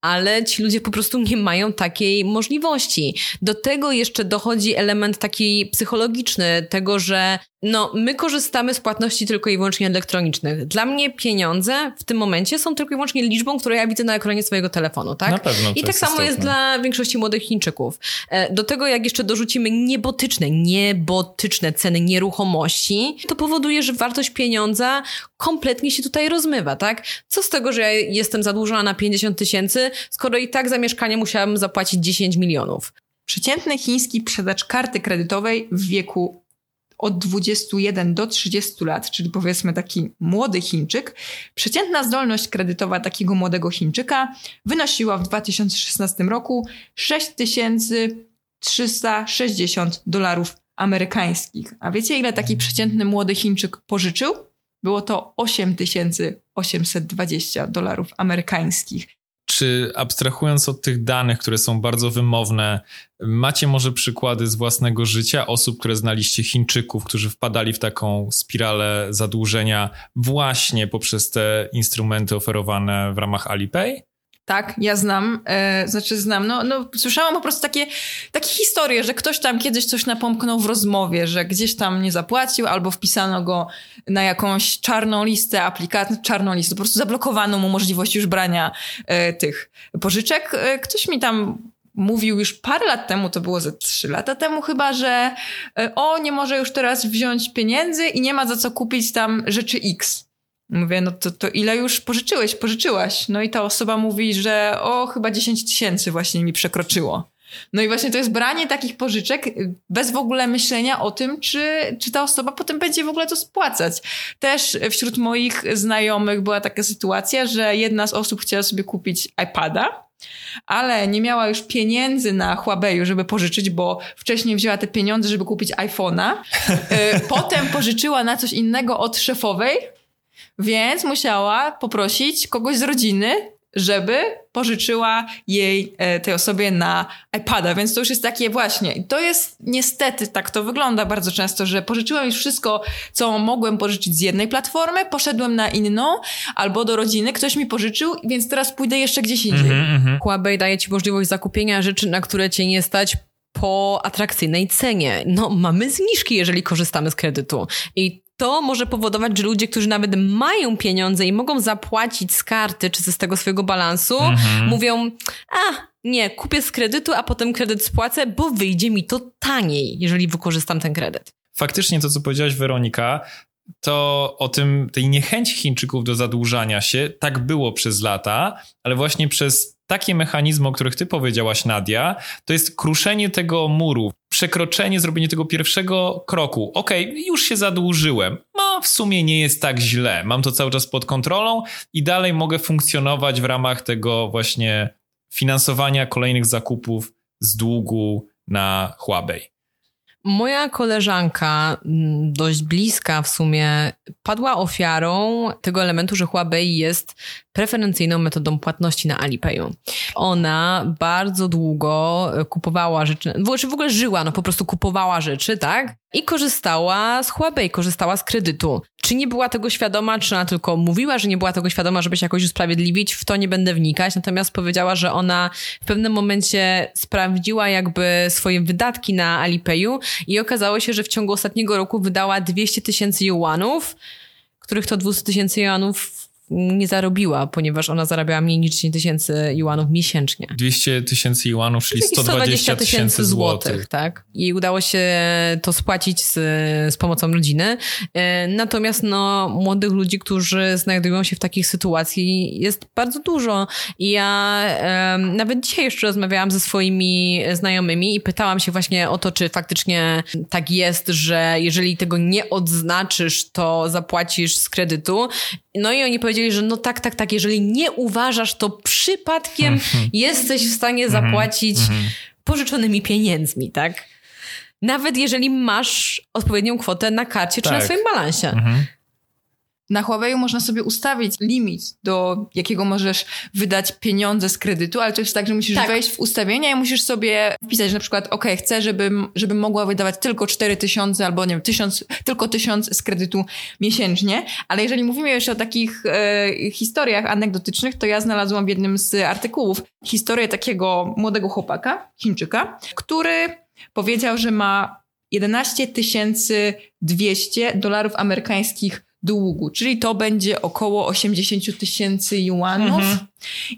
S2: ale ci ludzie po prostu nie mają takiej możliwości. Do tego jeszcze dochodzi element taki psychologiczny, tego, że no, my korzystamy z płatności tylko i wyłącznie elektronicznych. Dla mnie pieniądze w tym momencie są tylko i wyłącznie liczbą, którą ja widzę na ekranie swojego telefonu, tak?
S1: Na pewno.
S2: I tak
S1: jest
S2: samo jest
S1: istotne.
S2: dla większości młodych Chińczyków. E, Do tego, jak jeszcze dorzucimy niebotyczne, niebotyczne ceny nieruchomości, to powoduje, że wartość pieniądza kompletnie się tutaj rozmywa, tak? Co z tego, że ja jestem zadłużona na 50 tysięcy, skoro i tak za mieszkanie musiałabym zapłacić 10 milionów.
S3: Przeciętny chiński posiadacz karty kredytowej w wieku od 21 do 30 lat, czyli powiedzmy taki młody Chińczyk, przeciętna zdolność kredytowa takiego młodego Chińczyka wynosiła w 2016 roku 6360 dolarów amerykańskich. A wiecie, ile taki przeciętny młody Chińczyk pożyczył? Było to 8820 dolarów amerykańskich.
S1: Czy abstrahując od tych danych, które są bardzo wymowne, macie może przykłady z własnego życia osób, które znaliście Chińczyków, którzy wpadali w taką spiralę zadłużenia właśnie poprzez te instrumenty oferowane w ramach Alipay?
S3: Tak, ja znam, e, znaczy znam, no, no słyszałam po prostu takie, takie historie, że ktoś tam kiedyś coś napomknął w rozmowie, że gdzieś tam nie zapłacił albo wpisano go na jakąś czarną listę aplikacji, czarną listę, po prostu zablokowano mu możliwość już brania e, tych pożyczek. E, ktoś mi tam mówił już parę lat temu, to było ze trzy lata temu chyba, że e, o, nie może już teraz wziąć pieniędzy i nie ma za co kupić tam rzeczy X. Mówię, no to, to ile już pożyczyłeś, pożyczyłaś? No i ta osoba mówi, że o, chyba 10 tysięcy właśnie mi przekroczyło. No i właśnie to jest branie takich pożyczek bez w ogóle myślenia o tym, czy, czy ta osoba potem będzie w ogóle to spłacać. Też wśród moich znajomych była taka sytuacja, że jedna z osób chciała sobie kupić iPada, ale nie miała już pieniędzy na Huawei, żeby pożyczyć, bo wcześniej wzięła te pieniądze, żeby kupić iPhone'a. Y, Potem pożyczyła na coś innego od szefowej, więc musiała poprosić kogoś z rodziny, żeby pożyczyła jej e, tej osobie na iPada, więc to już jest takie właśnie. I to jest niestety, tak to wygląda bardzo często, że pożyczyłem już wszystko, co mogłem pożyczyć z jednej platformy, poszedłem na inną albo do rodziny, ktoś mi pożyczył, więc teraz pójdę jeszcze gdzieś indziej.
S4: Mhm,
S2: Huawei daje ci możliwość zakupienia rzeczy, na które cię nie stać po atrakcyjnej cenie. No, mamy zniżki, jeżeli korzystamy z kredytu. I to może powodować, że ludzie, którzy nawet mają pieniądze i mogą zapłacić z karty czy z tego swojego balansu,
S4: Mhm.
S2: mówią, a nie, kupię z kredytu, a potem kredyt spłacę, bo wyjdzie mi to taniej, jeżeli wykorzystam ten kredyt.
S4: faktycznie to, co powiedziałaś Weronika, to o tym, tej niechęci Chińczyków do zadłużania się, tak było przez lata, ale właśnie przez takie mechanizmy, o których ty powiedziałaś, Nadia, to jest kruszenie tego muru, przekroczenie, zrobienie tego pierwszego kroku. Okej, już się zadłużyłem, no w sumie nie jest tak źle, mam to cały czas pod kontrolą i dalej mogę funkcjonować w ramach tego właśnie finansowania kolejnych zakupów z długu na Huawei.
S2: Moja koleżanka, mm, dość bliska w sumie, padła ofiarą tego elementu, że Huawei jest preferencyjną metodą płatności na Alipayu. Ona bardzo długo e, kupowała rzeczy, czy w ogóle żyła, no po prostu kupowała rzeczy, tak? I korzystała z Huawei, korzystała z kredytu. Czy nie była tego świadoma, czy ona tylko mówiła, że nie była tego świadoma, żeby się jakoś usprawiedliwić, w to nie będę wnikać, natomiast powiedziała, że ona w pewnym momencie sprawdziła jakby swoje wydatki na Alipayu i okazało się, że w ciągu ostatniego roku wydała 200 tysięcy juanów, których to 200 tysięcy juanów nie zarobiła, ponieważ ona zarabiała mniej niż 10 tysięcy juanów miesięcznie.
S4: 200 tysięcy juanów, czyli
S2: Jakieś
S4: 120 tysięcy złotych.
S2: tak? I udało się to spłacić z, z pomocą rodziny. E, Natomiast no, młodych ludzi, którzy znajdują się w takiej sytuacji jest bardzo dużo. I ja nawet dzisiaj jeszcze rozmawiałam ze swoimi znajomymi i pytałam się właśnie o to, czy faktycznie tak jest, że jeżeli tego nie odznaczysz, to zapłacisz z kredytu. No i oni powiedzieli, że no tak, tak, tak, jeżeli nie uważasz, to przypadkiem jesteś w stanie zapłacić pożyczonymi pieniędzmi, tak? Nawet jeżeli masz odpowiednią kwotę na karcie czy na
S4: Tak.
S2: swoim balansie.
S4: Mhm.
S3: Na Huawei można sobie ustawić limit, do jakiego możesz wydać pieniądze z kredytu, ale to jest tak, że musisz
S2: Tak.
S3: wejść w ustawienia i musisz sobie wpisać, na przykład, ok, chcę, żebym, żebym mogła wydawać tylko 4 tysiące albo nie wiem, tysiąc, tylko tysiąc z kredytu miesięcznie, ale jeżeli mówimy jeszcze o takich e, historiach anegdotycznych, to ja znalazłam w jednym z artykułów historię takiego młodego chłopaka, Chińczyka, który powiedział, że ma 11 200 dolarów amerykańskich długu, czyli to będzie około 80 tysięcy juanów.
S4: Mhm.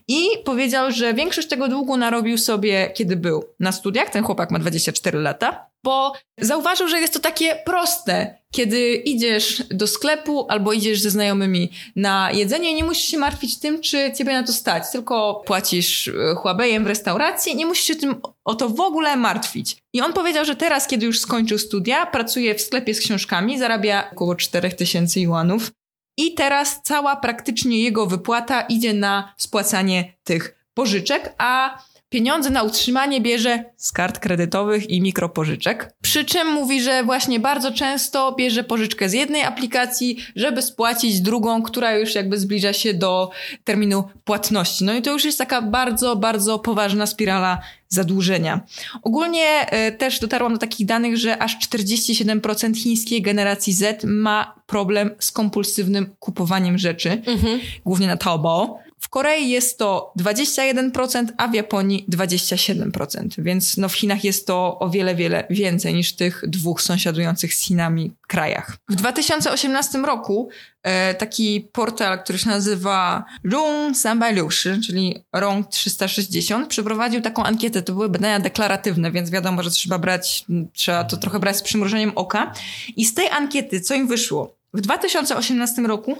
S3: I powiedział, że większość tego długu narobił sobie, kiedy był na studiach. Ten chłopak ma 24 lata, bo zauważył, że jest to takie proste. Kiedy idziesz do sklepu albo idziesz ze znajomymi na jedzenie, nie musisz się martwić tym, czy ciebie na to stać, tylko płacisz e, Huawei'em w restauracji, nie musisz się tym o to w ogóle martwić. I on powiedział, że teraz, kiedy już skończył studia, pracuje w sklepie z książkami, zarabia około 4000 juanów. I teraz cała praktycznie jego wypłata idzie na spłacanie tych pożyczek, a pieniądze na utrzymanie bierze z kart kredytowych i mikropożyczek. Przy czym mówi, że właśnie bardzo często bierze pożyczkę z jednej aplikacji, żeby spłacić drugą, która już jakby zbliża się do terminu płatności. No i to już jest taka bardzo, bardzo poważna spirala zadłużenia. Ogólnie e, też dotarłam do takich danych, że aż 47% chińskiej generacji Z ma problem z kompulsywnym kupowaniem rzeczy,
S2: Mhm.
S3: głównie na Taobao. W Korei jest to 21%, a w Japonii 27%, więc no w Chinach jest to o wiele, wiele więcej niż w tych dwóch sąsiadujących z Chinami krajach. W 2018 roku e, taki portal, który się nazywa Rong 360, czyli Rong 360, przeprowadził taką ankietę. To były badania deklaratywne, więc wiadomo, że trzeba brać, trzeba to trochę brać z przymrużeniem oka. I z tej ankiety, co im wyszło? W 2018 roku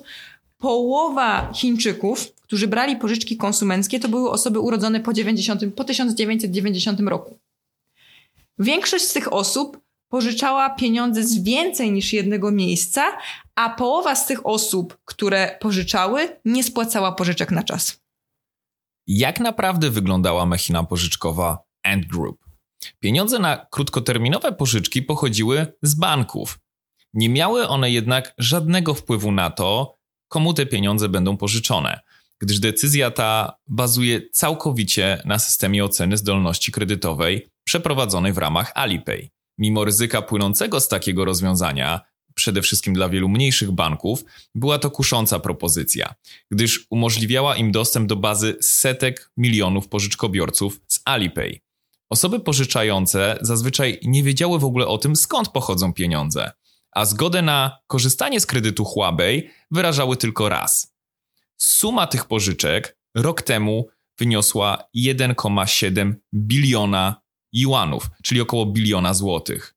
S3: połowa Chińczyków, którzy brali pożyczki konsumenckie, to były osoby urodzone po, 90, po 1990 roku. Większość z tych osób pożyczała pieniądze z więcej niż jednego miejsca, a połowa z tych osób, które pożyczały, nie spłacała pożyczek na czas.
S1: Jak naprawdę wyglądała machina pożyczkowa Ant Group? Pieniądze na krótkoterminowe pożyczki pochodziły z banków. Nie miały one jednak żadnego wpływu na to, komu te pieniądze będą pożyczone. Gdyż decyzja ta bazuje całkowicie na systemie oceny zdolności kredytowej przeprowadzonej w ramach Alipay. Mimo ryzyka płynącego z takiego rozwiązania, przede wszystkim dla wielu mniejszych banków, była to kusząca propozycja, gdyż umożliwiała im dostęp do bazy setek milionów pożyczkobiorców z Alipay. Osoby pożyczające zazwyczaj nie wiedziały w ogóle o tym, skąd pochodzą pieniądze, a zgodę na korzystanie z kredytu Huawei wyrażały tylko raz. Suma tych pożyczek rok temu wyniosła 1,7 biliona juanów, czyli około biliona złotych.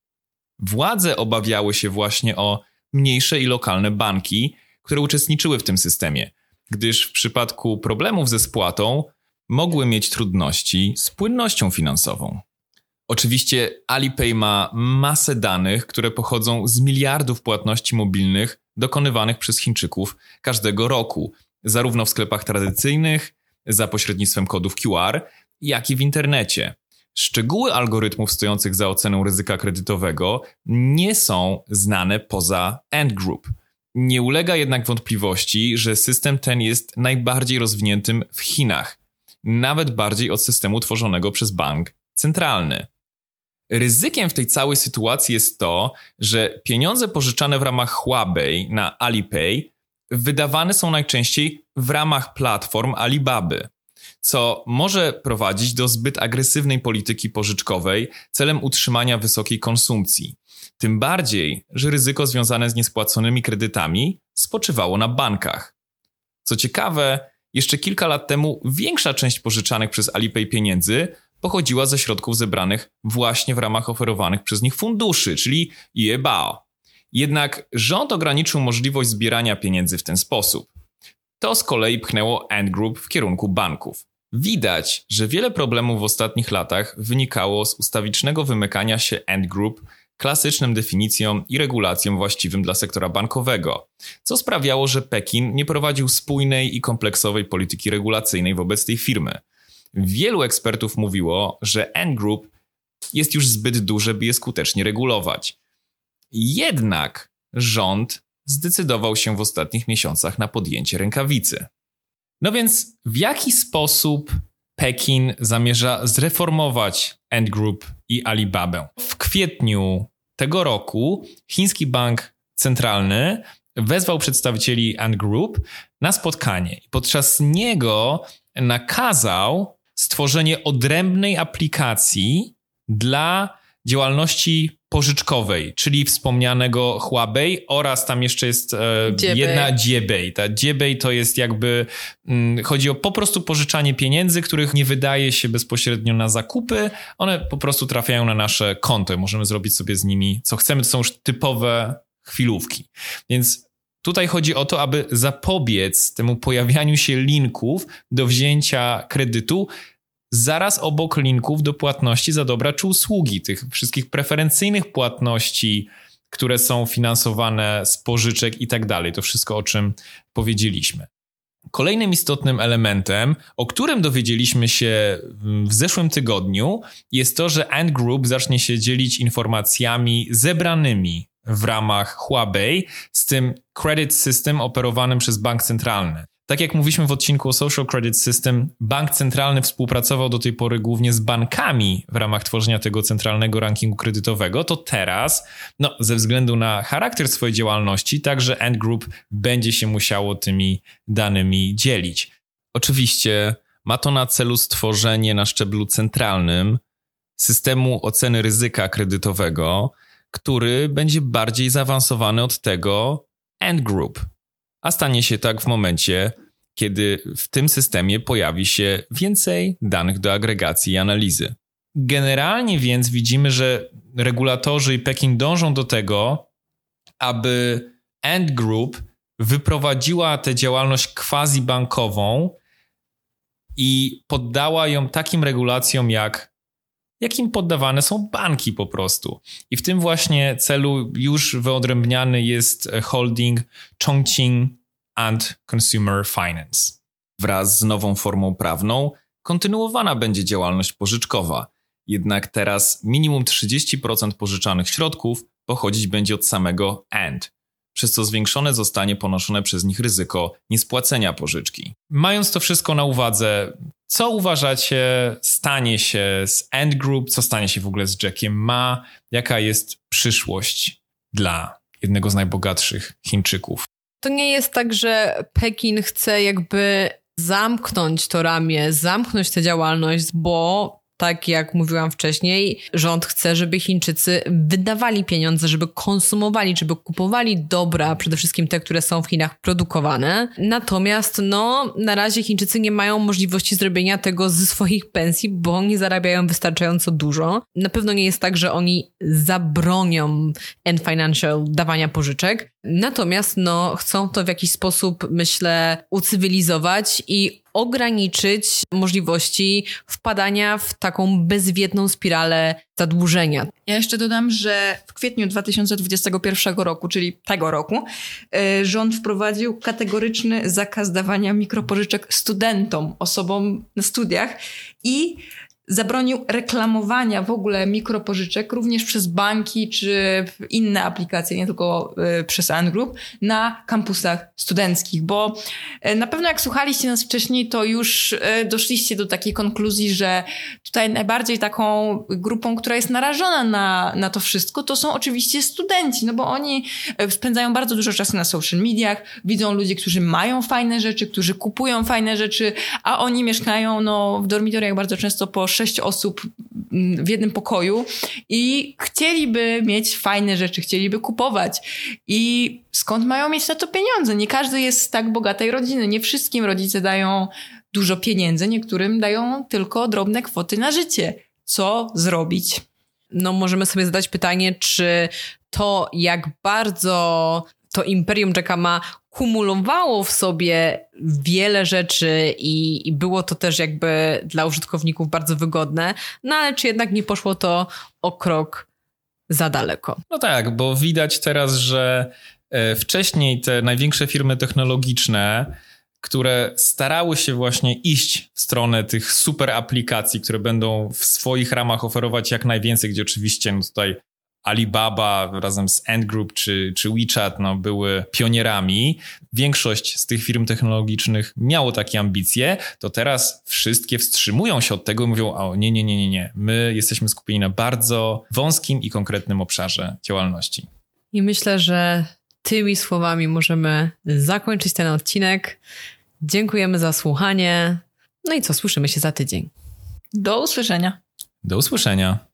S1: Władze obawiały się właśnie o mniejsze i lokalne banki, które uczestniczyły w tym systemie, gdyż w przypadku problemów ze spłatą mogły mieć trudności z płynnością finansową. Oczywiście Alipay ma masę danych, które pochodzą z miliardów płatności mobilnych dokonywanych przez Chińczyków każdego roku, zarówno w sklepach tradycyjnych, za pośrednictwem kodów QR, jak i w internecie. Szczegóły algorytmów stojących za oceną ryzyka kredytowego nie są znane poza Ant Group. Nie ulega jednak wątpliwości, że system ten jest najbardziej rozwiniętym w Chinach, nawet bardziej od systemu tworzonego przez bank centralny. Ryzykiem w tej całej sytuacji jest to, że pieniądze pożyczane w ramach Huawei na Alipay wydawane są najczęściej w ramach platform Alibaby co może prowadzić do zbyt agresywnej polityki pożyczkowej celem utrzymania wysokiej konsumpcji. Tym bardziej, że ryzyko związane z niespłaconymi kredytami spoczywało na bankach. Co ciekawe, jeszcze kilka lat temu większa część pożyczanych przez Alipay pieniędzy pochodziła ze środków zebranych właśnie w ramach oferowanych przez nich funduszy, czyli IEBAO. Jednak rząd ograniczył możliwość zbierania pieniędzy w ten sposób. To z kolei pchnęło Ant Group w kierunku banków. Widać, że wiele problemów w ostatnich latach wynikało z ustawicznego wymykania się Ant Group klasycznym definicjom i regulacjom właściwym dla sektora bankowego, co sprawiało, że Pekin nie prowadził spójnej i kompleksowej polityki regulacyjnej wobec tej firmy. Wielu ekspertów mówiło, że Ant Group jest już zbyt duże, by je skutecznie regulować. Jednak rząd zdecydował się w ostatnich miesiącach na podjęcie rękawicy. No więc w jaki sposób Pekin zamierza zreformować Ant Group i Alibabę? W kwietniu tego roku chiński bank centralny wezwał przedstawicieli Ant Group na spotkanie i podczas niego nakazał stworzenie odrębnej aplikacji dla działalności pożyczkowej, czyli wspomnianego Huawei oraz tam jeszcze jest e, jedna Jiebei. Ta Jiebei to jest jakby, mm, chodzi o po prostu pożyczanie pieniędzy, których nie wydaje się bezpośrednio na zakupy, one po prostu trafiają na nasze konto i możemy zrobić sobie z nimi co chcemy, to są już typowe chwilówki. Więc Tutaj chodzi o to, aby zapobiec temu pojawianiu się linków do wzięcia kredytu zaraz obok linków do płatności za dobra czy usługi, tych wszystkich preferencyjnych płatności, które są finansowane z pożyczek i tak dalej. To wszystko, o czym powiedzieliśmy. Kolejnym istotnym elementem, o którym dowiedzieliśmy się w zeszłym tygodniu, jest to, że Ant Group zacznie się dzielić informacjami zebranymi w ramach Huawei z tym credit system operowanym przez bank centralny. Tak jak mówiliśmy w odcinku o Social Credit System, bank centralny współpracował do tej pory głównie z bankami w ramach tworzenia tego centralnego rankingu kredytowego, to teraz, no, ze względu na charakter swojej działalności, także Ant Group będzie się musiało tymi danymi dzielić. Oczywiście ma to na celu stworzenie na szczeblu centralnym systemu oceny ryzyka kredytowego, który będzie bardziej zaawansowany od tego Ant Group a stanie się tak w momencie, kiedy w tym systemie pojawi się więcej danych do agregacji i analizy. Generalnie więc widzimy, że regulatorzy i Pekin dążą do tego, aby Ant Group wyprowadziła tę działalność quasi-bankową i poddała ją takim regulacjom, jak jakim poddawane są banki po prostu. I w tym właśnie celu już wyodrębniany jest holding Chongqing and Consumer Finance. Wraz z nową formą prawną kontynuowana będzie działalność pożyczkowa, jednak teraz minimum 30% pożyczanych środków pochodzić będzie od samego AND.
S6: przez co zwiększone zostanie ponoszone przez nich ryzyko niespłacenia pożyczki.
S1: Mając to wszystko na uwadze, co uważacie stanie się z Ant Group, co stanie się w ogóle z Jackiem Ma, jaka jest przyszłość dla jednego z najbogatszych Chińczyków?
S2: To nie jest tak, że Pekin chce jakby zamknąć to ramię, zamknąć tę działalność, bo tak jak mówiłam wcześniej, rząd chce, żeby Chińczycy wydawali pieniądze, żeby konsumowali, żeby kupowali dobra, przede wszystkim te, które są w Chinach produkowane. Natomiast no, na razie Chińczycy nie mają możliwości zrobienia tego ze swoich pensji, bo nie zarabiają wystarczająco dużo. Na pewno nie jest tak, że oni zabronią End Financial dawania pożyczek. Natomiast no, chcą to w jakiś sposób, myślę, ucywilizować i ograniczyć możliwości wpadania w taką bezwiedną spiralę zadłużenia.
S3: Ja jeszcze dodam, że w kwietniu 2021 roku, czyli tego roku, y, rząd wprowadził kategoryczny zakaz dawania mikropożyczek studentom, osobom na studiach i zabronił reklamowania w ogóle mikropożyczek również przez banki czy inne aplikacje, nie tylko y, przez Ant Group, na kampusach studenckich, bo y, na pewno jak słuchaliście nas wcześniej, to już y, doszliście do takiej konkluzji, że tutaj najbardziej taką grupą, która jest narażona na, na to wszystko, to są oczywiście studenci, no bo oni spędzają bardzo dużo czasu na social mediach, widzą ludzi, którzy mają fajne rzeczy, którzy kupują fajne rzeczy, a oni mieszkają no, w dormitoriach bardzo często po sześć osób w jednym pokoju i chcieliby mieć fajne rzeczy, chcieliby kupować. I skąd mają mieć na to pieniądze? Nie każdy jest z tak bogatej rodziny. Nie wszystkim rodzice dają dużo pieniędzy, niektórym dają tylko drobne kwoty na życie. Co zrobić?
S2: No, możemy sobie zadać pytanie, czy to, jak bardzo to imperium Jacka ma kumulowało w sobie wiele rzeczy i, i, było to też jakby dla użytkowników bardzo wygodne, no ale czy jednak nie poszło to o krok za daleko?
S1: No tak, bo widać teraz, że e, wcześniej te największe firmy technologiczne, które starały się właśnie iść w stronę tych super aplikacji, które będą w swoich ramach oferować jak najwięcej, gdzie oczywiście no tutaj Alibaba razem z Ant Group czy, czy WeChat no, były pionierami. Większość z tych firm technologicznych miało takie ambicje, to teraz wszystkie wstrzymują się od tego i mówią, o nie, nie, nie, nie, nie. My jesteśmy skupieni na bardzo wąskim i konkretnym obszarze działalności.
S2: I myślę, że tymi słowami możemy zakończyć ten odcinek. Dziękujemy za słuchanie. No i co, słyszymy się za tydzień.
S3: Do usłyszenia.
S1: Do usłyszenia.